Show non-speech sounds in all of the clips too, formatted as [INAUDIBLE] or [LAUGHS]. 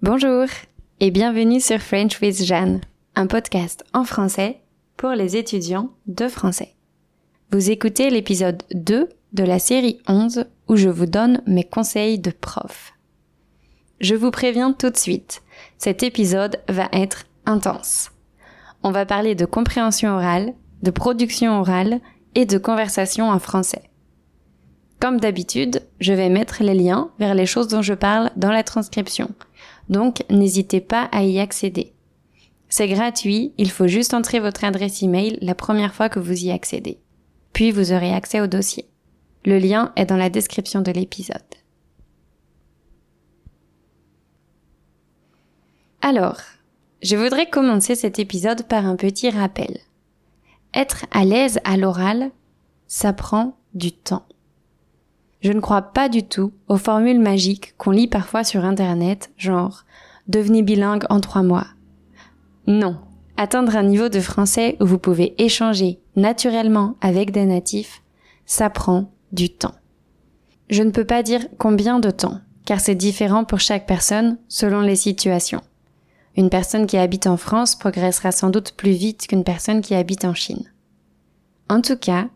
Bonjour et bienvenue sur French with Jeanne, un podcast en français pour les étudiants de français. Vous écoutez l'épisode 2 de la série 11 où je vous donne mes conseils de prof. Je vous préviens tout de suite, cet épisode va être intense. On va parler de compréhension orale, de production orale et de conversation en français. Comme d'habitude, je vais mettre les liens vers les choses dont je parle dans la transcription – donc n'hésitez pas à y accéder. C'est gratuit, il faut juste entrer votre adresse email la première fois que vous y accédez. Puis vous aurez accès au dossier. Le lien est dans la description de l'épisode. Alors, je voudrais commencer cet épisode par un petit rappel. Être à l'aise à l'oral, ça prend du temps. Je ne crois pas du tout aux formules magiques qu'on lit parfois sur Internet, genre devenez bilingue en trois mois. Non, atteindre un niveau de français où vous pouvez échanger naturellement avec des natifs, ça prend du temps. Je ne peux pas dire combien de temps, car c'est différent pour chaque personne selon les situations. Une personne qui habite en France progressera sans doute plus vite qu'une personne qui habite en Chine. En tout cas,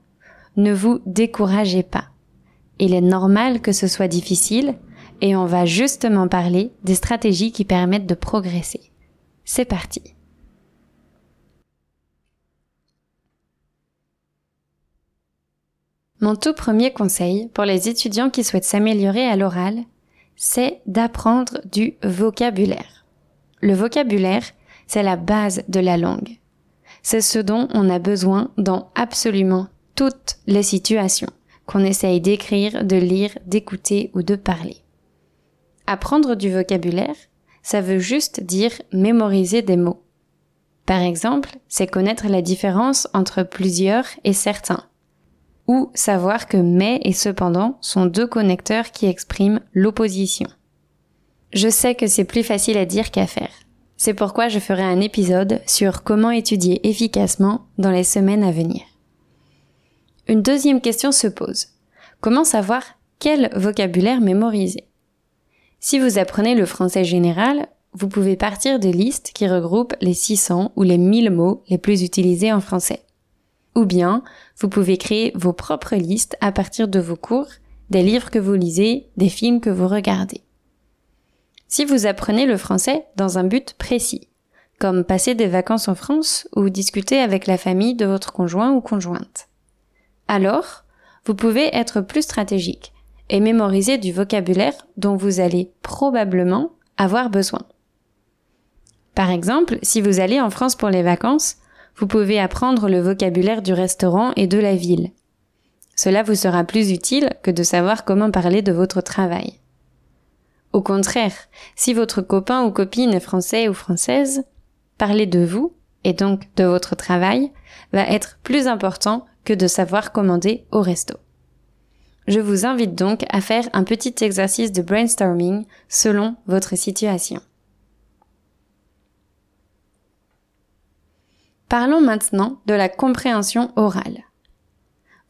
ne vous découragez pas. Il est normal que ce soit difficile et on va justement parler des stratégies qui permettent de progresser. C'est parti. Mon tout premier conseil pour les étudiants qui souhaitent s'améliorer à l'oral, c'est d'apprendre du vocabulaire. Le vocabulaire, c'est la base de la langue. C'est ce dont on a besoin dans absolument toutes les situations qu'on essaye d'écrire, de lire, d'écouter ou de parler. Apprendre du vocabulaire, ça veut juste dire mémoriser des mots. Par exemple, c'est connaître la différence entre plusieurs et certains. Ou savoir que mais et cependant sont deux connecteurs qui expriment l'opposition. Je sais que c'est plus facile à dire qu'à faire. C'est pourquoi je ferai un épisode sur comment étudier efficacement dans les semaines à venir. Une deuxième question se pose. Comment savoir quel vocabulaire mémoriser? Si vous apprenez le français général, vous pouvez partir de listes qui regroupent les 600 ou les 1000 mots les plus utilisés en français. Ou bien, vous pouvez créer vos propres listes à partir de vos cours, des livres que vous lisez, des films que vous regardez. Si vous apprenez le français dans un but précis, comme passer des vacances en France ou discuter avec la famille de votre conjoint ou conjointe, alors, vous pouvez être plus stratégique et mémoriser du vocabulaire dont vous allez probablement avoir besoin. Par exemple, si vous allez en France pour les vacances, vous pouvez apprendre le vocabulaire du restaurant et de la ville. Cela vous sera plus utile que de savoir comment parler de votre travail. Au contraire, si votre copain ou copine est français ou française, parler de vous, et donc de votre travail, va être plus important que de savoir commander au resto. Je vous invite donc à faire un petit exercice de brainstorming selon votre situation. Parlons maintenant de la compréhension orale.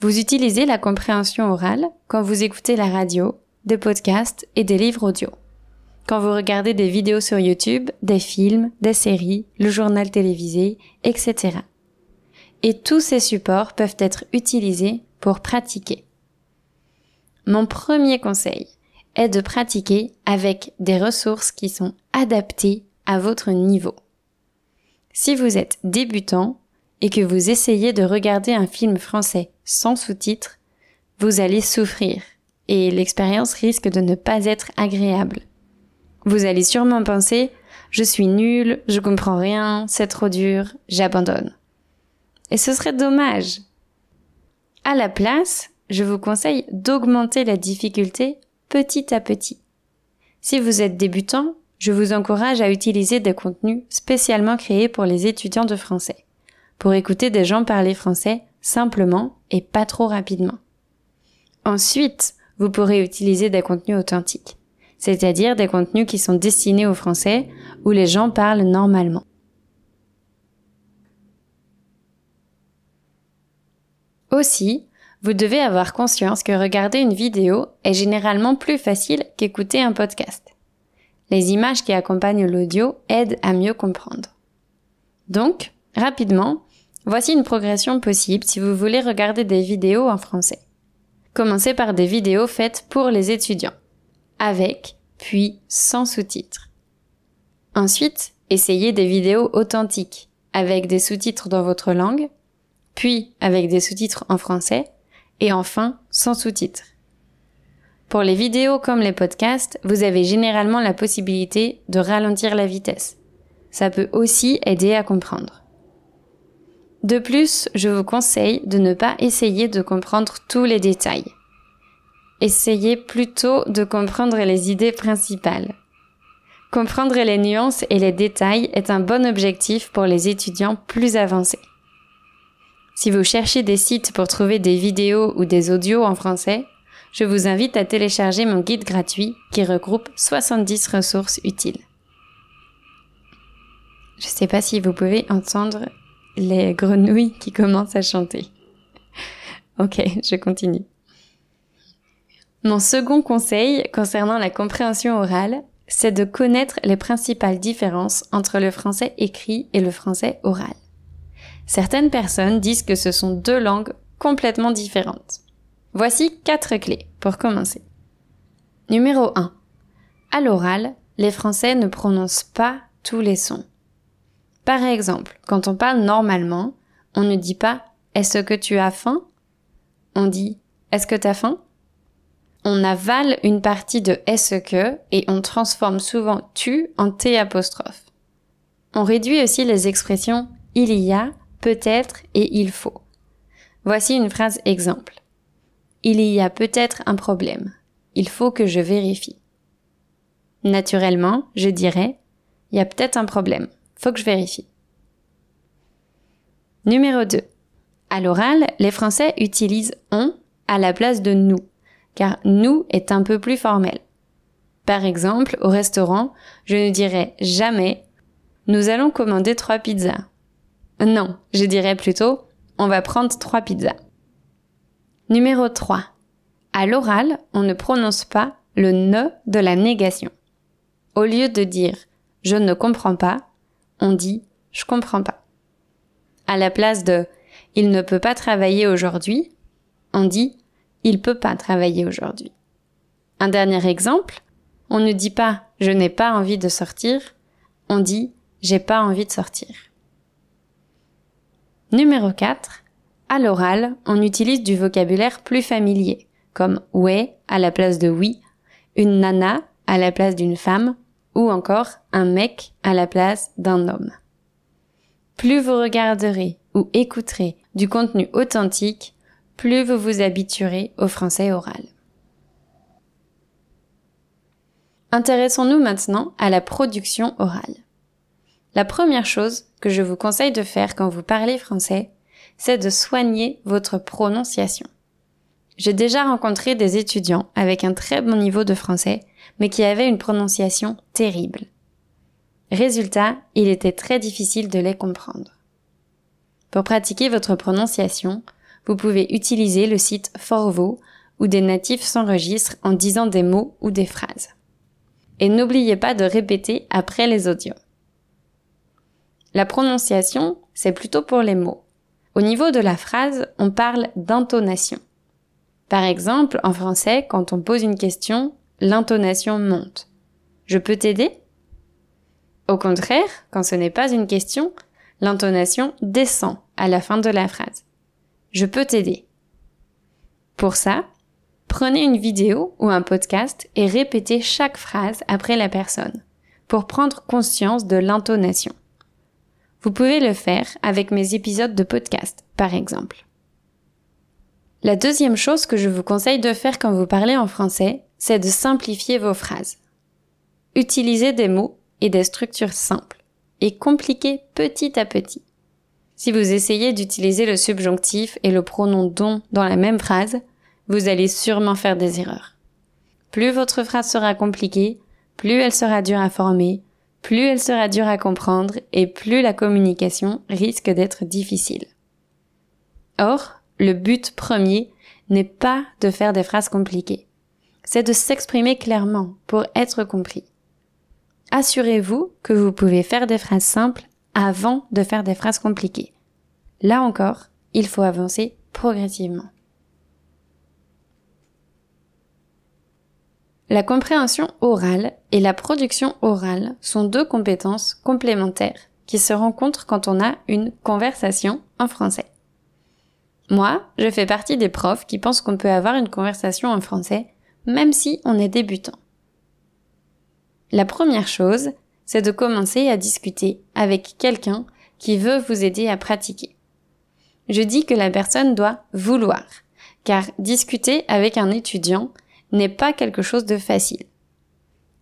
Vous utilisez la compréhension orale quand vous écoutez la radio, des podcasts et des livres audio. Quand vous regardez des vidéos sur YouTube, des films, des séries, le journal télévisé, etc et tous ces supports peuvent être utilisés pour pratiquer. Mon premier conseil est de pratiquer avec des ressources qui sont adaptées à votre niveau. Si vous êtes débutant et que vous essayez de regarder un film français sans sous-titres, vous allez souffrir et l'expérience risque de ne pas être agréable. Vous allez sûrement penser je suis nul, je comprends rien, c'est trop dur, j'abandonne. Et ce serait dommage. À la place, je vous conseille d'augmenter la difficulté petit à petit. Si vous êtes débutant, je vous encourage à utiliser des contenus spécialement créés pour les étudiants de français, pour écouter des gens parler français simplement et pas trop rapidement. Ensuite, vous pourrez utiliser des contenus authentiques, c'est-à-dire des contenus qui sont destinés aux français où les gens parlent normalement. Aussi, vous devez avoir conscience que regarder une vidéo est généralement plus facile qu'écouter un podcast. Les images qui accompagnent l'audio aident à mieux comprendre. Donc, rapidement, voici une progression possible si vous voulez regarder des vidéos en français. Commencez par des vidéos faites pour les étudiants, avec, puis sans sous-titres. Ensuite, essayez des vidéos authentiques, avec des sous-titres dans votre langue, puis avec des sous-titres en français, et enfin sans sous-titres. Pour les vidéos comme les podcasts, vous avez généralement la possibilité de ralentir la vitesse. Ça peut aussi aider à comprendre. De plus, je vous conseille de ne pas essayer de comprendre tous les détails. Essayez plutôt de comprendre les idées principales. Comprendre les nuances et les détails est un bon objectif pour les étudiants plus avancés. Si vous cherchez des sites pour trouver des vidéos ou des audios en français, je vous invite à télécharger mon guide gratuit qui regroupe 70 ressources utiles. Je ne sais pas si vous pouvez entendre les grenouilles qui commencent à chanter. [LAUGHS] Ok, je continue. Mon second conseil concernant la compréhension orale, c'est de connaître les principales différences entre le français écrit et le français oral. Certaines personnes disent que ce sont deux langues complètement différentes. Voici quatre clés pour commencer. Numéro 1. À l'oral, les Français ne prononcent pas tous les sons. Par exemple, quand on parle normalement, on ne dit pas Est-ce que tu as faim? On dit Est-ce que tu as faim? On avale une partie de que et on transforme souvent tu en t. On réduit aussi les expressions il y a, peut-être et il faut. Voici une phrase exemple. Il y a peut-être un problème. Il faut que je vérifie. Naturellement, je dirais, il y a peut-être un problème. Faut que je vérifie. Numéro 2. À l'oral, les Français utilisent on à la place de nous, car nous est un peu plus formel. Par exemple, au restaurant, je ne dirais jamais nous allons commander trois pizzas. Non, je dirais plutôt on va prendre trois pizzas. Numéro 3. À l'oral, on ne prononce pas le ne de la négation. Au lieu de dire je ne comprends pas, on dit je comprends pas. À la place de il ne peut pas travailler aujourd'hui, on dit il peut pas travailler aujourd'hui. Un dernier exemple, on ne dit pas je n'ai pas envie de sortir, on dit j'ai pas envie de sortir. Numéro 4. À l'oral, on utilise du vocabulaire plus familier, comme ouais à la place de oui, une nana à la place d'une femme, ou encore un mec à la place d'un homme. Plus vous regarderez ou écouterez du contenu authentique, plus vous vous habituerez au français oral. Intéressons-nous maintenant à la production orale. La première chose que je vous conseille de faire quand vous parlez français, c'est de soigner votre prononciation. J'ai déjà rencontré des étudiants avec un très bon niveau de français, mais qui avaient une prononciation terrible. Résultat, il était très difficile de les comprendre. Pour pratiquer votre prononciation, vous pouvez utiliser le site Forvo où des natifs s'enregistrent en disant des mots ou des phrases. Et n'oubliez pas de répéter après les audios. La prononciation, c'est plutôt pour les mots. Au niveau de la phrase, on parle d'intonation. Par exemple, en français, quand on pose une question, l'intonation monte. Je peux t'aider? Au contraire, quand ce n'est pas une question, l'intonation descend à la fin de la phrase. Je peux t'aider. Pour ça, prenez une vidéo ou un podcast et répétez chaque phrase après la personne pour prendre conscience de l'intonation. Vous pouvez le faire avec mes épisodes de podcast, par exemple. La deuxième chose que je vous conseille de faire quand vous parlez en français, c'est de simplifier vos phrases. Utilisez des mots et des structures simples et compliquez petit à petit. Si vous essayez d'utiliser le subjonctif et le pronom don dans la même phrase, vous allez sûrement faire des erreurs. Plus votre phrase sera compliquée, plus elle sera dure à former, plus elle sera dure à comprendre et plus la communication risque d'être difficile. Or, le but premier n'est pas de faire des phrases compliquées, c'est de s'exprimer clairement pour être compris. assurez-vous que vous pouvez faire des phrases simples avant de faire des phrases compliquées. Là encore, il faut avancer progressivement. La compréhension orale et la production orale sont deux compétences complémentaires qui se rencontrent quand on a une conversation en français. Moi, je fais partie des profs qui pensent qu'on peut avoir une conversation en français même si on est débutant. La première chose, c'est de commencer à discuter avec quelqu'un qui veut vous aider à pratiquer. Je dis que la personne doit vouloir, car discuter avec un étudiant, n'est pas quelque chose de facile.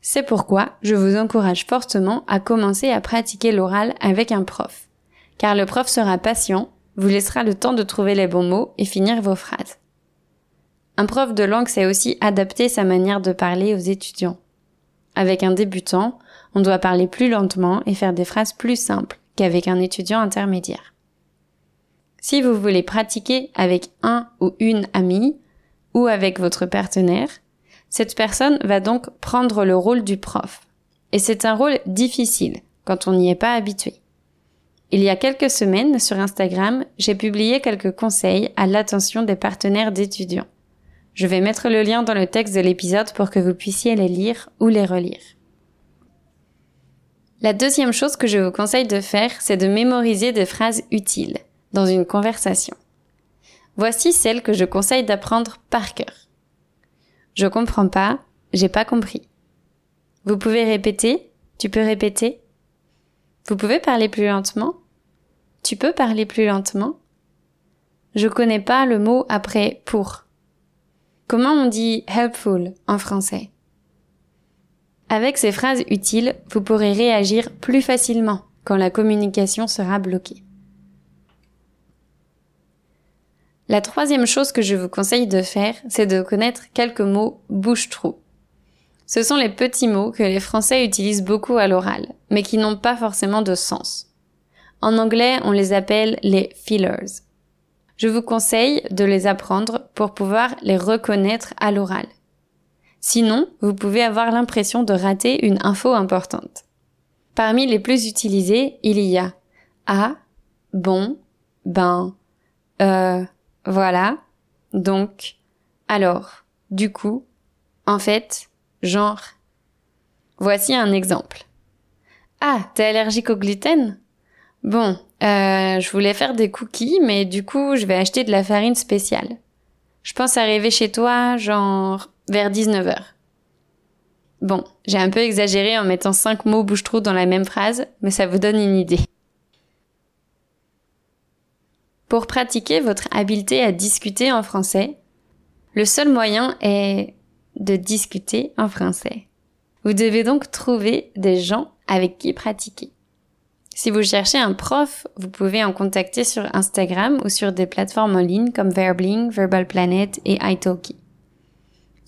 C'est pourquoi je vous encourage fortement à commencer à pratiquer l'oral avec un prof, car le prof sera patient, vous laissera le temps de trouver les bons mots et finir vos phrases. Un prof de langue sait aussi adapter sa manière de parler aux étudiants. Avec un débutant, on doit parler plus lentement et faire des phrases plus simples qu'avec un étudiant intermédiaire. Si vous voulez pratiquer avec un ou une amie, ou avec votre partenaire, cette personne va donc prendre le rôle du prof. Et c'est un rôle difficile quand on n'y est pas habitué. Il y a quelques semaines, sur Instagram, j'ai publié quelques conseils à l'attention des partenaires d'étudiants. Je vais mettre le lien dans le texte de l'épisode pour que vous puissiez les lire ou les relire. La deuxième chose que je vous conseille de faire, c'est de mémoriser des phrases utiles dans une conversation. Voici celle que je conseille d'apprendre par cœur. Je comprends pas, j'ai pas compris. Vous pouvez répéter, tu peux répéter. Vous pouvez parler plus lentement. Tu peux parler plus lentement. Je connais pas le mot après pour. Comment on dit helpful en français? Avec ces phrases utiles, vous pourrez réagir plus facilement quand la communication sera bloquée. La troisième chose que je vous conseille de faire, c'est de connaître quelques mots bouche-trou. Ce sont les petits mots que les Français utilisent beaucoup à l'oral, mais qui n'ont pas forcément de sens. En anglais, on les appelle les fillers. Je vous conseille de les apprendre pour pouvoir les reconnaître à l'oral. Sinon, vous pouvez avoir l'impression de rater une info importante. Parmi les plus utilisés, il y a ah, bon, ben, euh, voilà. Donc, alors, du coup, en fait, genre. Voici un exemple. Ah, t'es allergique au gluten? Bon, euh, je voulais faire des cookies, mais du coup, je vais acheter de la farine spéciale. Je pense arriver chez toi, genre, vers 19h. Bon, j'ai un peu exagéré en mettant cinq mots bouche-trou dans la même phrase, mais ça vous donne une idée. Pour pratiquer votre habileté à discuter en français, le seul moyen est de discuter en français. Vous devez donc trouver des gens avec qui pratiquer. Si vous cherchez un prof, vous pouvez en contacter sur Instagram ou sur des plateformes en ligne comme Verbling, Verbal Planet et italki.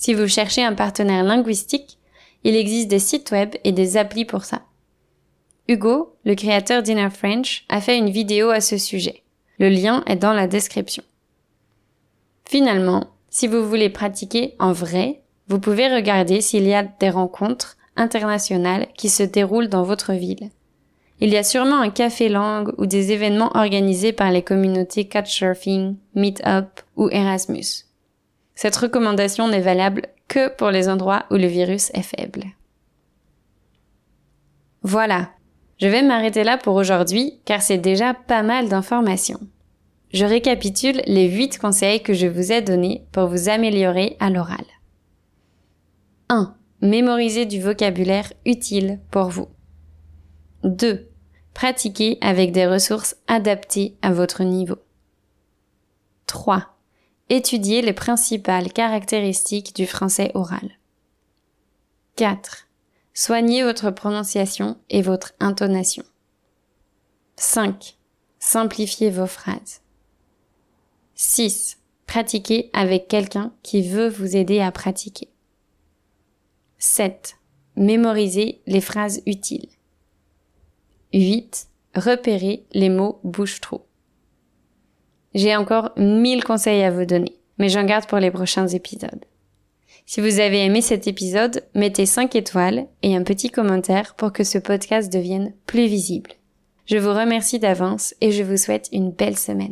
Si vous cherchez un partenaire linguistique, il existe des sites web et des applis pour ça. Hugo, le créateur d'Inner French, a fait une vidéo à ce sujet. Le lien est dans la description. Finalement, si vous voulez pratiquer en vrai, vous pouvez regarder s'il y a des rencontres internationales qui se déroulent dans votre ville. Il y a sûrement un café langue ou des événements organisés par les communautés Couchsurfing, Meetup ou Erasmus. Cette recommandation n'est valable que pour les endroits où le virus est faible. Voilà, je vais m'arrêter là pour aujourd'hui car c'est déjà pas mal d'informations. Je récapitule les 8 conseils que je vous ai donnés pour vous améliorer à l'oral. 1. Mémoriser du vocabulaire utile pour vous. 2. Pratiquer avec des ressources adaptées à votre niveau. 3. Étudier les principales caractéristiques du français oral. 4. Soignez votre prononciation et votre intonation. 5. Simplifiez vos phrases. 6. Pratiquez avec quelqu'un qui veut vous aider à pratiquer. 7. Mémorisez les phrases utiles. 8. Repérez les mots bouche-trou. J'ai encore mille conseils à vous donner, mais j'en garde pour les prochains épisodes. Si vous avez aimé cet épisode, mettez 5 étoiles et un petit commentaire pour que ce podcast devienne plus visible. Je vous remercie d'avance et je vous souhaite une belle semaine.